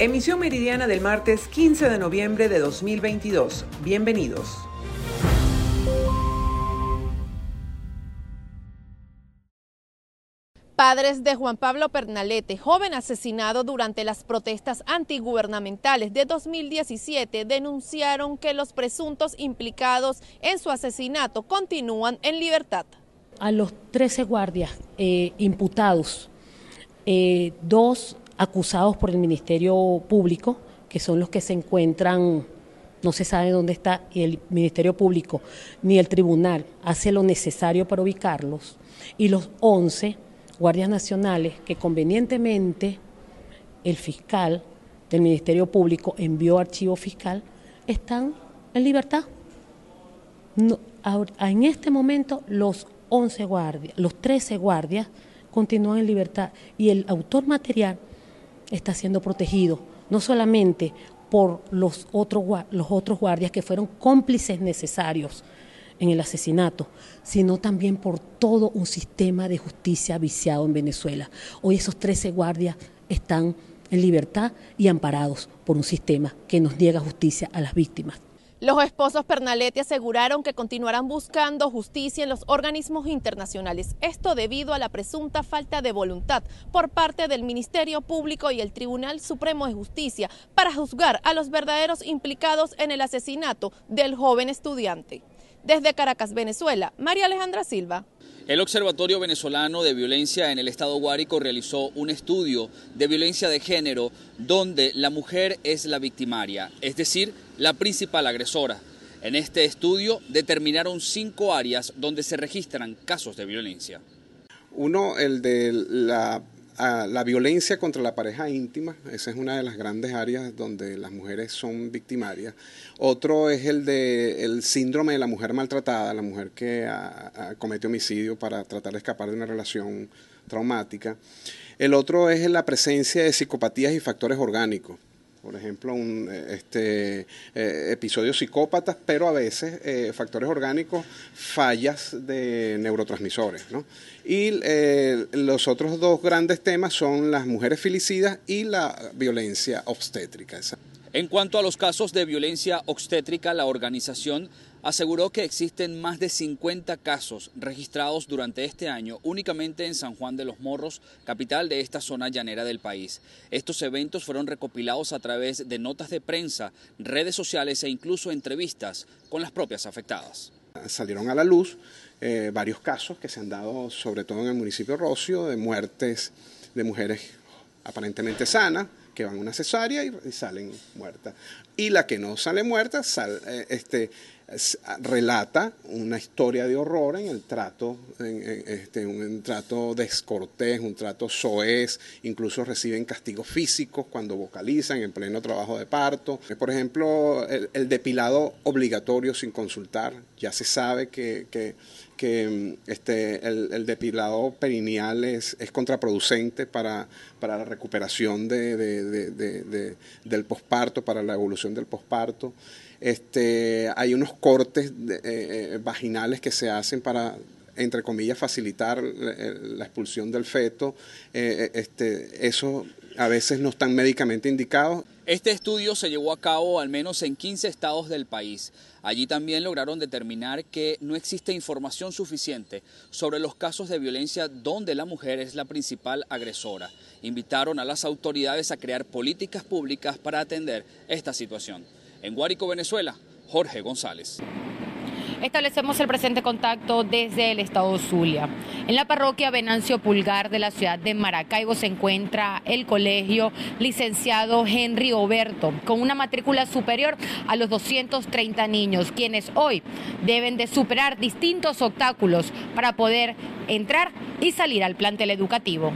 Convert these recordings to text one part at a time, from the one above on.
Emisión meridiana del martes 15 de noviembre de 2022. Bienvenidos. Padres de Juan Pablo Pernalete, joven asesinado durante las protestas antigubernamentales de 2017, denunciaron que los presuntos implicados en su asesinato continúan en libertad. A los 13 guardias eh, imputados, eh, dos acusados por el Ministerio Público, que son los que se encuentran, no se sabe dónde está, y el Ministerio Público ni el tribunal hace lo necesario para ubicarlos, y los 11 guardias nacionales que convenientemente el fiscal del Ministerio Público envió archivo fiscal, están en libertad. en este momento los 11 guardias, los 13 guardias continúan en libertad y el autor material está siendo protegido, no solamente por los otros, los otros guardias que fueron cómplices necesarios en el asesinato, sino también por todo un sistema de justicia viciado en Venezuela. Hoy esos 13 guardias están en libertad y amparados por un sistema que nos niega justicia a las víctimas. Los esposos Pernalete aseguraron que continuarán buscando justicia en los organismos internacionales, esto debido a la presunta falta de voluntad por parte del Ministerio Público y el Tribunal Supremo de Justicia para juzgar a los verdaderos implicados en el asesinato del joven estudiante. Desde Caracas, Venezuela, María Alejandra Silva. El Observatorio Venezolano de Violencia en el Estado Guárico realizó un estudio de violencia de género donde la mujer es la victimaria, es decir, la principal agresora. En este estudio determinaron cinco áreas donde se registran casos de violencia. Uno, el de la la violencia contra la pareja íntima, esa es una de las grandes áreas donde las mujeres son victimarias. Otro es el de el síndrome de la mujer maltratada, la mujer que comete homicidio para tratar de escapar de una relación traumática. El otro es la presencia de psicopatías y factores orgánicos por ejemplo, un, este, eh, episodios psicópatas, pero a veces eh, factores orgánicos, fallas de neurotransmisores. ¿no? Y eh, los otros dos grandes temas son las mujeres filicidas y la violencia obstétrica. En cuanto a los casos de violencia obstétrica, la organización aseguró que existen más de 50 casos registrados durante este año únicamente en San Juan de los Morros, capital de esta zona llanera del país. Estos eventos fueron recopilados a través de notas de prensa, redes sociales e incluso entrevistas con las propias afectadas. Salieron a la luz eh, varios casos que se han dado, sobre todo en el municipio de Rocio, de muertes de mujeres aparentemente sanas, que van a una cesárea y, salen muertas. Y la que no sale muerta sal, eh, este, relata una historia de horror en el trato, este, un, trato descortés, un trato soez, incluso reciben castigos físicos cuando vocalizan en pleno trabajo de parto. Por ejemplo, el, depilado obligatorio sin consultar, ya se sabe que, que, este, el, depilado perineal es, contraproducente para, la recuperación de, de, del posparto, para la evolución del posparto. Este, hay unos cortes eh, eh, vaginales que se hacen para entre comillas, facilitar eh, la expulsión del feto. este, eso a veces no están médicamente indicados. Este estudio se llevó a cabo al menos en 15 estados del país. Allí también lograron determinar que no existe información suficiente sobre los casos de violencia donde la mujer es la principal agresora. Invitaron a las autoridades a crear políticas públicas para atender esta situación. En Guárico, Venezuela, Jorge González. Establecemos el presente contacto desde el estado Zulia. En la parroquia Venancio Pulgar de la ciudad de Maracaibo se encuentra el colegio licenciado Henry Oberto, con una matrícula superior a los 230 niños, quienes hoy deben de superar distintos obstáculos para poder entrar y salir al plantel educativo.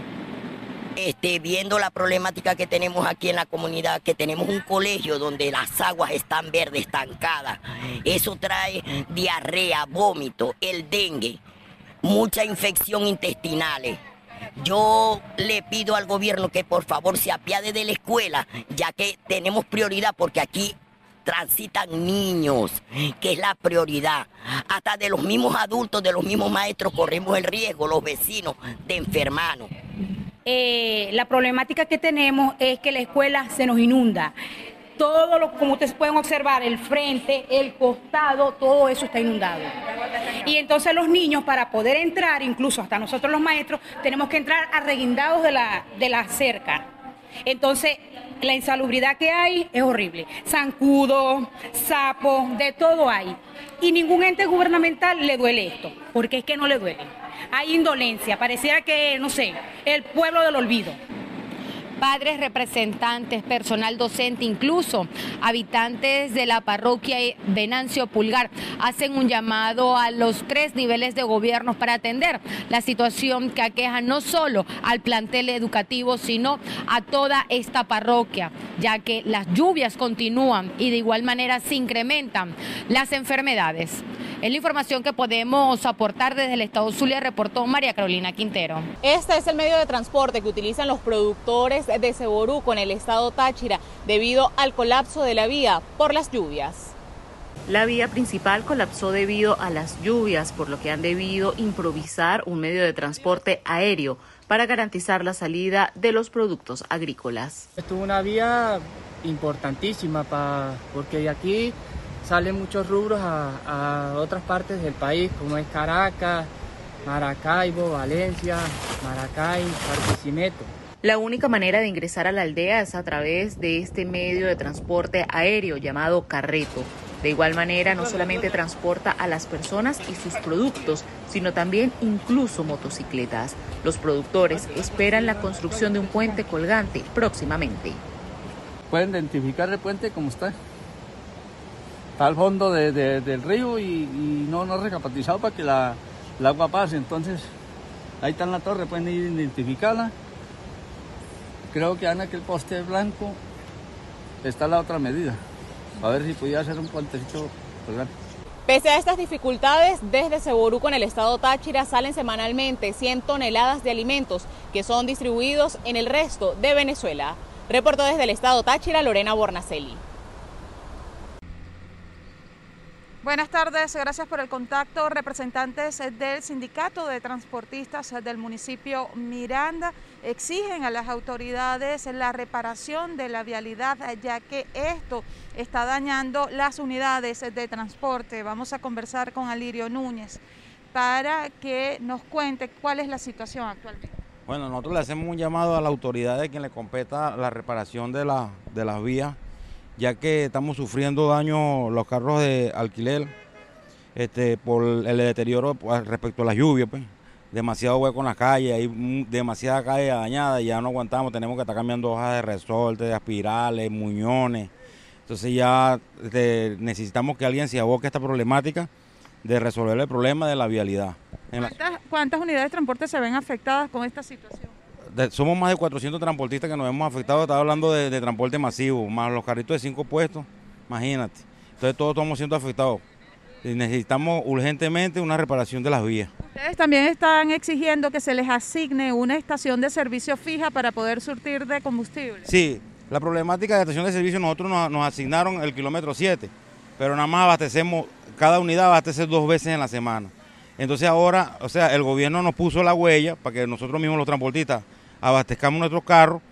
Este, viendo la problemática que tenemos aquí en la comunidad, que tenemos un colegio donde las aguas están verdes, estancadas. Eso trae diarrea, vómito, el dengue, mucha infección intestinal. Yo le pido al gobierno que por favor se apiade de la escuela, ya que tenemos prioridad porque aquí transitan niños, que es la prioridad. Hasta de los mismos adultos, de los mismos maestros corremos el riesgo, los vecinos, de enfermarnos. Eh, la problemática que tenemos es que la escuela se nos inunda. Todo lo, como ustedes pueden observar, el frente, el costado, todo eso está inundado. Y entonces los niños, para poder entrar, incluso hasta nosotros los maestros, tenemos que entrar arreguindados de la, de la cerca. Entonces, la insalubridad que hay es horrible. Zancudo, sapo, de todo hay. Y ningún ente gubernamental le duele esto, porque es que no le duele. Hay indolencia, pareciera que, no sé, el pueblo del olvido padres, representantes, personal docente, incluso habitantes de la parroquia Venancio Pulgar, hacen un llamado a los tres niveles de gobierno para atender la situación que aqueja no solo al plantel educativo, sino a toda esta parroquia, ya que las lluvias continúan y de igual manera se incrementan las enfermedades. Es la información que podemos aportar desde el Estado Zulia, reportó María Carolina Quintero. Este es el medio de transporte que utilizan los productores de Ceboruco en el estado Táchira debido al colapso de la vía por las lluvias. La vía principal colapsó debido a las lluvias, por lo que han debido improvisar un medio de transporte aéreo para garantizar la salida de los productos agrícolas. Esto es una vía importantísima para, porque de aquí salen muchos rubros a, otras partes del país, como es Caracas, Maracaibo, Valencia, Maracay, Barquisimeto. La única manera de ingresar a la aldea es a través de este medio de transporte aéreo llamado carreto. De igual manera, no solamente transporta a las personas y sus productos, sino también incluso motocicletas. Los productores esperan la construcción de un puente colgante próximamente. Pueden identificar el puente como está está al fondo del río y, no, no recapatizado para que la, el agua pase. Entonces, ahí está en la torre, pueden ir identificarla. Creo que en aquel poste blanco está la otra medida. A ver si podía hacer un puentecito Pese a estas dificultades, desde Seboruco en el estado Táchira salen semanalmente 100 toneladas de alimentos que son distribuidos en el resto de Venezuela. Reportó desde el estado Táchira Lorena Bornacelli. Buenas tardes, gracias por el contacto. Representantes del Sindicato de Transportistas del municipio Miranda exigen a las autoridades la reparación de la vialidad, ya que esto está dañando las unidades de transporte. Vamos a conversar con Alirio Núñez para que nos cuente cuál es la situación actualmente. Bueno, nosotros le hacemos un llamado a la autoridad de quien le competa la reparación de, la, de las vías ya que estamos sufriendo daño los carros de alquiler este, por el deterioro pues, respecto a las lluvias. Pues. Demasiado hueco en las calles, hay demasiada calle dañada, ya no aguantamos, tenemos que estar cambiando hojas de resorte, de aspirales, muñones. Entonces ya este, necesitamos que alguien se aboque a esta problemática de resolver el problema de la vialidad. ¿Cuántas unidades de transporte se ven afectadas con esta situación? Somos más de 400 transportistas que nos hemos afectado, estaba hablando de, transporte masivo, más los carritos de cinco puestos, imagínate. Entonces todos estamos siendo afectados. Y necesitamos urgentemente una reparación de las vías. Ustedes también están exigiendo que se les asigne una estación de servicio fija para poder surtir de combustible. Sí, la problemática de la estación de servicio nosotros nos, nos asignaron el kilómetro 7, pero nada más abastecemos, cada unidad abastece dos veces en la semana. Entonces ahora, o sea, el gobierno nos puso la huella para que nosotros mismos los transportistas abastezcamos nuestros carros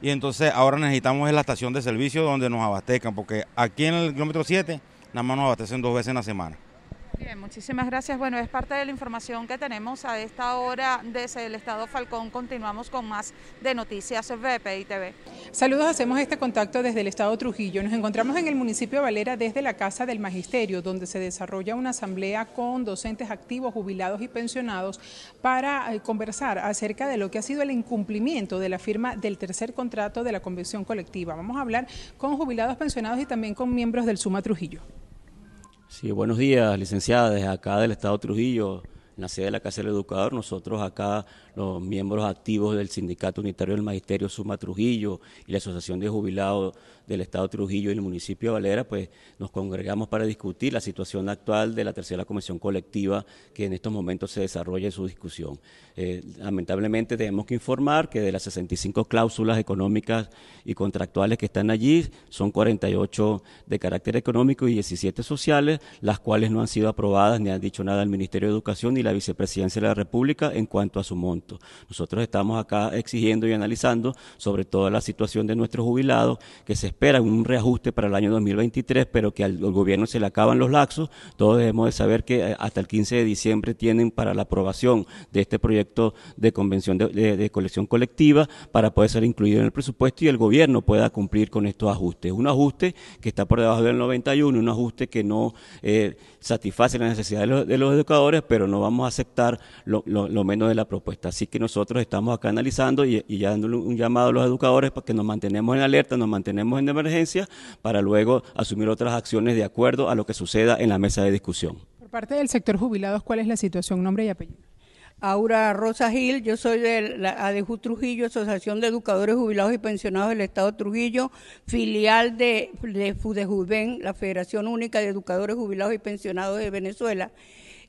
y entonces ahora necesitamos la estación de servicio donde nos abastezcan, porque aquí en el kilómetro 7 nada más nos abastecen dos veces en la semana. Bien, muchísimas gracias. Bueno, es parte de la información que tenemos a esta hora desde el Estado Falcón. Continuamos con más de Noticias VPI TV. Saludos, hacemos este contacto desde el Estado Trujillo. Nos encontramos en el municipio de Valera desde la Casa del Magisterio, donde se desarrolla una asamblea con docentes activos, jubilados y pensionados para eh, conversar acerca de lo que ha sido el incumplimiento de la firma del tercer contrato de la convención colectiva. Vamos a hablar con jubilados, pensionados y también con miembros del Suma Trujillo. Sí, buenos días, licenciada, desde acá del Estado Trujillo, en la sede de la Casa del Educador. Nosotros acá, los miembros activos del Sindicato Unitario del Magisterio Suma Trujillo y la Asociación de Jubilados del Estado Trujillo y el municipio de Valera, pues nos congregamos para discutir la situación actual de la tercera comisión colectiva que en estos momentos se desarrolla en su discusión. Eh, lamentablemente tenemos que informar que de las 65 cláusulas económicas y contractuales que están allí, son 48 de carácter económico y 17 sociales, las cuales no han sido aprobadas ni han dicho nada el Ministerio de Educación ni la vicepresidencia de la República en cuanto a su monto. Nosotros estamos acá exigiendo y analizando sobre toda la situación de nuestros jubilados, que se espera un reajuste para el año 2023, pero que al, gobierno se le acaban los laxos. Todos debemos de saber que eh, hasta el 15 de diciembre tienen para la aprobación de este proyecto de convención de, colección colectiva para poder ser incluido en el presupuesto y el gobierno pueda cumplir con estos ajustes. Un ajuste que está por debajo del 91, un ajuste que no eh, satisface las necesidades de los, educadores, pero no vamos a aceptar lo, menos de la propuesta. Así que nosotros estamos acá analizando y, y ya dándole un llamado a los educadores para que nos mantenemos en alerta, nos mantenemos en emergencia para luego asumir otras acciones de acuerdo a lo que suceda en la mesa de discusión. Por parte del sector jubilados, ¿cuál es la situación? Nombre y apellido. Aura Rosa Gil, yo soy de la ADEJU Trujillo, Asociación de Educadores Jubilados y Pensionados del Estado de Trujillo, filial de, de la Federación Única de Educadores Jubilados y Pensionados de Venezuela.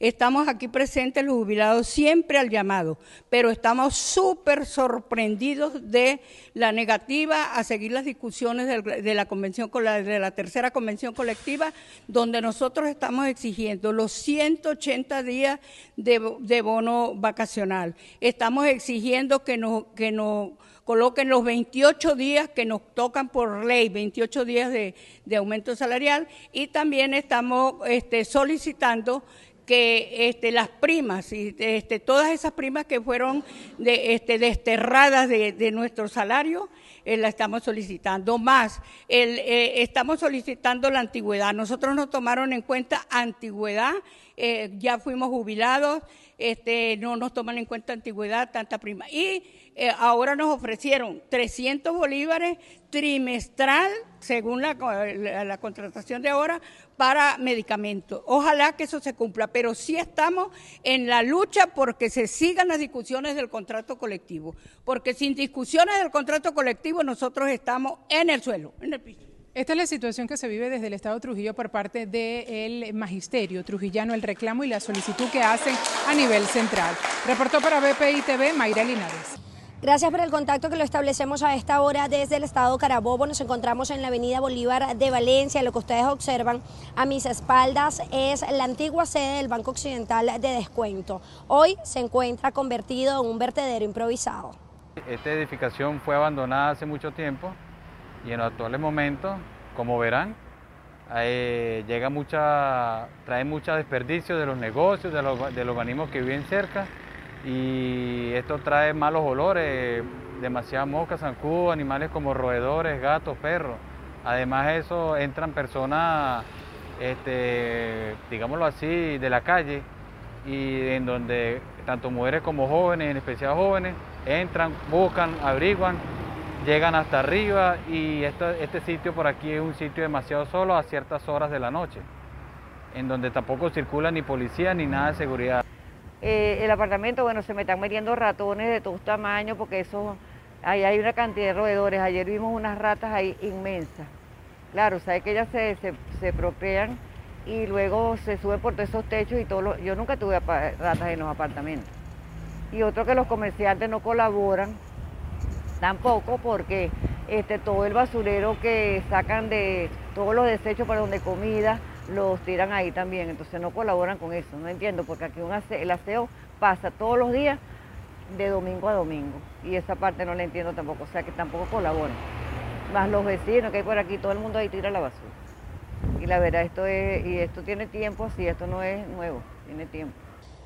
Estamos aquí presentes los jubilados siempre al llamado, pero estamos súper sorprendidos de la negativa a seguir las discusiones de la convención de la tercera convención colectiva, donde nosotros estamos exigiendo los 180 días de, bono vacacional. Estamos exigiendo que nos, que nos coloquen los 28 días que nos tocan por ley, 28 días de, aumento salarial, y también estamos este, solicitando que este, las primas, y este, todas esas primas que fueron de, este, desterradas de, nuestro salario, eh, la estamos solicitando más. El, eh, estamos solicitando la antigüedad. Nosotros nos tomaron en cuenta antigüedad, eh, ya fuimos jubilados, este, no nos toman en cuenta antigüedad, tanta prima. Y eh, ahora nos ofrecieron 300 bolívares trimestral, según la, la, contratación de ahora, para medicamentos. Ojalá que eso se cumpla, pero sí estamos en la lucha porque se sigan las discusiones del contrato colectivo, porque sin discusiones del contrato colectivo nosotros estamos en el suelo, en el piso. Esta es la situación que se vive desde el Estado Trujillo por parte del magisterio trujillano, el reclamo y la solicitud que hacen a nivel central. Reportó para BPI TV Mayra Linares. Gracias por el contacto que lo establecemos a esta hora desde el estado Carabobo. Nos encontramos en la avenida Bolívar de Valencia. Lo que ustedes observan a mis espaldas es la antigua sede del Banco Occidental de Descuento. Hoy se encuentra convertido en un vertedero improvisado. Esta edificación fue abandonada hace mucho tiempo y en los actuales momentos, como verán, llega mucha, trae mucho desperdicio de los negocios, de los, de los organismos que viven cerca y esto trae malos olores, demasiadas moscas, zancudos, animales como roedores, gatos, perros. Además de eso entran personas, este, digámoslo así, de la calle y en donde tanto mujeres como jóvenes, en especial jóvenes, entran, buscan, abriguan llegan hasta arriba y este sitio por aquí es un sitio demasiado solo a ciertas horas de la noche, en donde tampoco circula ni policía ni nada de seguridad. Eh, el apartamento, bueno, se me están metiendo ratones de todos tamaños porque eso, ahí hay una cantidad de roedores. Ayer vimos unas ratas ahí inmensas. Claro, sabe que ellas se, se, propean y luego se suben por todos esos techos y todo yo nunca tuve ratas en los apartamentos. Y otro que los comerciantes no colaboran Tampoco porque este, todo el basurero que sacan de todos los desechos para donde comida, los tiran ahí también. Entonces no colaboran con eso. No entiendo, porque aquí el aseo pasa todos los días de domingo a domingo. Y esa parte no la entiendo tampoco. O sea que tampoco colaboran. Más los vecinos que hay por aquí, todo el mundo ahí tira la basura. Y la verdad, esto es, y esto tiene tiempo, así, esto no es nuevo, tiene tiempo.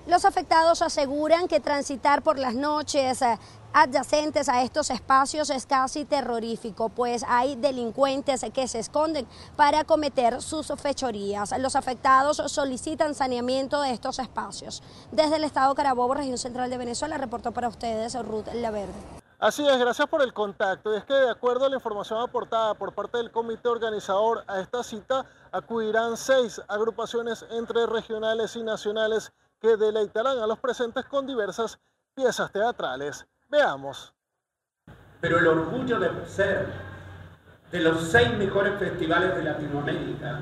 Los afectados aseguran que transitar por las noches eh, adyacentes a estos espacios es casi terrorífico, pues hay delincuentes que se esconden para cometer sus fechorías. Los afectados solicitan saneamiento de estos espacios. Desde el Estado Carabobo, región central de Venezuela, reportó para ustedes Ruth Laverde. Así es, gracias por el contacto. Es que de acuerdo a la información aportada por parte del comité organizador a esta cita, acudirán seis agrupaciones entre regionales y nacionales que deleitarán a los presentes con diversas piezas teatrales. Veamos. Pero el orgullo de ser de los seis mejores festivales de Latinoamérica,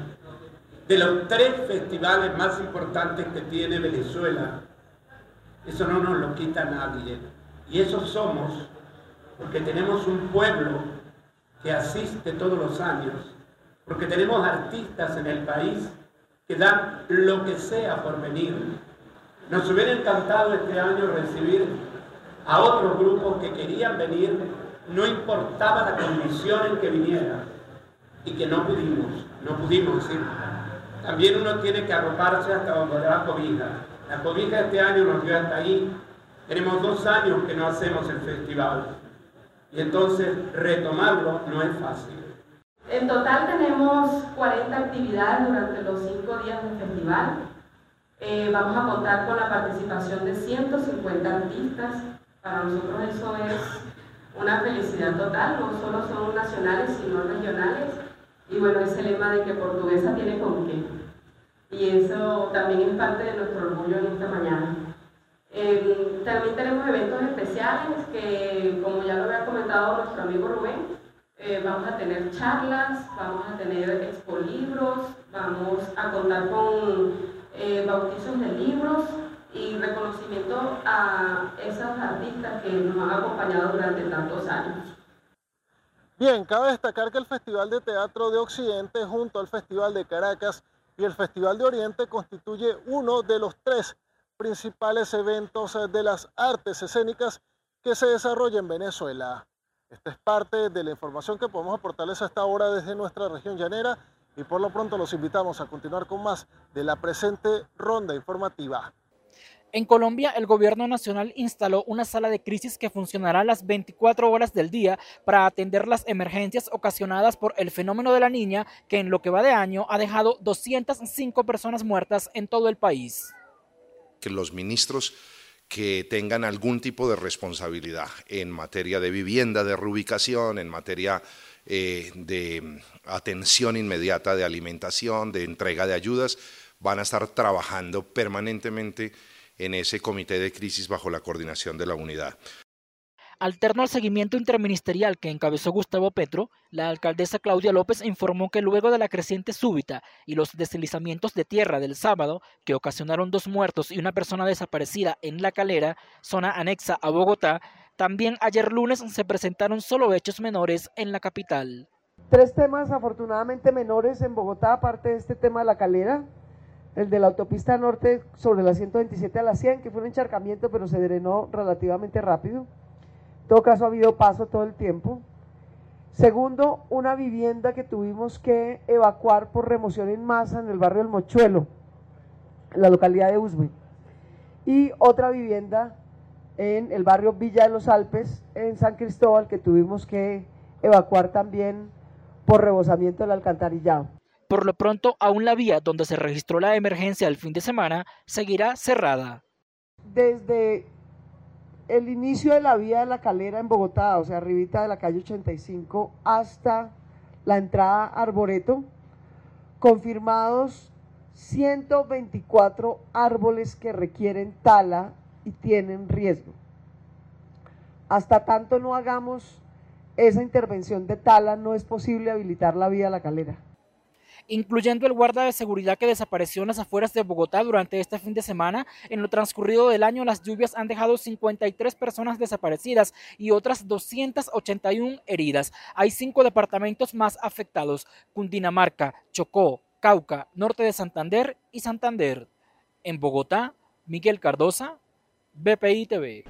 de los tres festivales más importantes que tiene Venezuela, eso no nos lo quita nadie. Y eso somos porque tenemos un pueblo que asiste todos los años, porque tenemos artistas en el país que dan lo que sea por venir, Nos hubiera encantado este año recibir a otros grupos que querían venir, no importaba la condición en que vinieran, y que no pudimos, no pudimos ir. También uno tiene que arroparse hasta donde da cobija. La cobija este año nos dio hasta ahí. Tenemos dos años que no hacemos el festival. Y entonces retomarlo no es fácil. En total tenemos 40 actividades durante los cinco días del festival. Eh, vamos a contar con la participación de 150 artistas. Para nosotros eso es una felicidad total, no solo son nacionales, sino regionales. Y bueno, ese lema de que portuguesa tiene con qué. Y eso también es parte de nuestro orgullo en esta mañana. También tenemos eventos especiales que, como ya lo había comentado nuestro amigo Rubén, eh, vamos a tener charlas, vamos a tener expo libros, vamos a contar con eh, bautizos de libros y reconocimiento a esos artistas que nos han acompañado durante tantos años. Bien, cabe destacar que el Festival de Teatro de Occidente junto al Festival de Caracas y el Festival de Oriente constituye uno de los tres principales eventos de las artes escénicas que se desarrollan en Venezuela. Esta es parte de la información que podemos aportarles hasta ahora desde nuestra región llanera y por lo pronto los invitamos a continuar con más de la presente ronda informativa. En Colombia, el gobierno nacional instaló una sala de crisis que funcionará las 24 horas del día para atender las emergencias ocasionadas por el fenómeno de la niña, que en lo que va de año ha dejado 205 personas muertas en todo el país. Que los ministros que tengan algún tipo de responsabilidad en materia de vivienda, de reubicación, en materia eh, de atención inmediata, de alimentación, de entrega de ayudas, van a estar trabajando permanentemente en ese comité de crisis bajo la coordinación de la unidad. Alterno al seguimiento interministerial que encabezó Gustavo Petro, la alcaldesa Claudia López informó que luego de la creciente súbita y los deslizamientos de tierra del sábado, que ocasionaron dos muertos y una persona desaparecida en La Calera, zona anexa a Bogotá, también ayer lunes se presentaron solo hechos menores en la capital. Tres temas afortunadamente menores en Bogotá, aparte de este tema de La Calera, el de la autopista norte sobre la 127 a la 100, que fue un encharcamiento pero se drenó relativamente rápido. En todo caso ha habido paso todo el tiempo. Segundo, una vivienda que tuvimos que evacuar por remoción en masa en el barrio El Mochuelo, en la localidad de Usme. Y otra vivienda en el barrio Villa de los Alpes, en San Cristóbal, que tuvimos que evacuar también por rebosamiento del alcantarillado. Por lo pronto, aún la vía donde se registró la emergencia el fin de semana seguirá cerrada. Desde el inicio de la vía de la calera en Bogotá, o sea, arribita de la calle 85, hasta la entrada Arboreto, confirmados 124 árboles que requieren tala y tienen riesgo. Hasta tanto no hagamos esa intervención de tala, no es posible habilitar la vía de la calera incluyendo el guarda de seguridad que desapareció en las afueras de Bogotá durante este fin de semana. En lo transcurrido del año, las lluvias han dejado 53 personas desaparecidas y otras 281 heridas. Hay cinco departamentos más afectados, Cundinamarca, Chocó, Cauca, Norte de Santander y Santander. En Bogotá, Miguel Cardosa, BPI TV.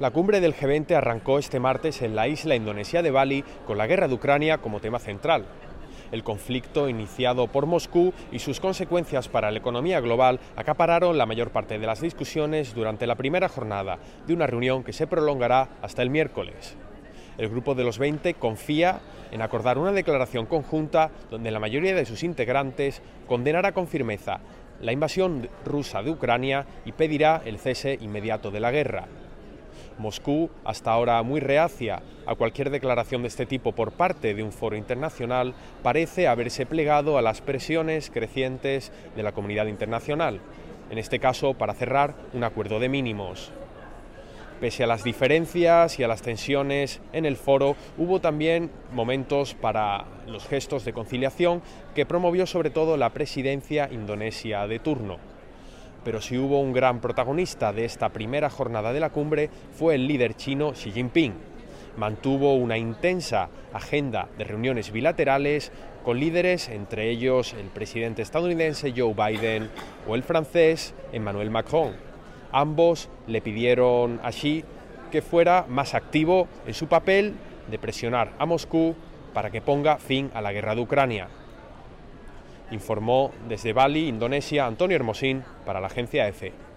La cumbre del G20 arrancó este martes en la isla indonesia de Bali con la guerra de Ucrania como tema central. El conflicto iniciado por Moscú y sus consecuencias para la economía global acapararon la mayor parte de las discusiones durante la primera jornada de una reunión que se prolongará hasta el miércoles. El grupo de los 20 confía en acordar una declaración conjunta donde la mayoría de sus integrantes condenará con firmeza la invasión rusa de Ucrania y pedirá el cese inmediato de la guerra. Moscú, hasta ahora muy reacia a cualquier declaración de este tipo por parte de un foro internacional, parece haberse plegado a las presiones crecientes de la comunidad internacional, en este caso para cerrar un acuerdo de mínimos. Pese a las diferencias y a las tensiones en el foro, hubo también momentos para los gestos de conciliación que promovió sobre todo la presidencia indonesia de turno pero si hubo un gran protagonista de esta primera jornada de la cumbre fue el líder chino Xi Jinping. Mantuvo una intensa agenda de reuniones bilaterales con líderes, entre ellos el presidente estadounidense Joe Biden o el francés Emmanuel Macron. Ambos le pidieron a Xi que fuera más activo en su papel de presionar a Moscú para que ponga fin a la guerra de Ucrania. Informó desde Bali, Indonesia, Antonio Hermosín para la agencia EFE.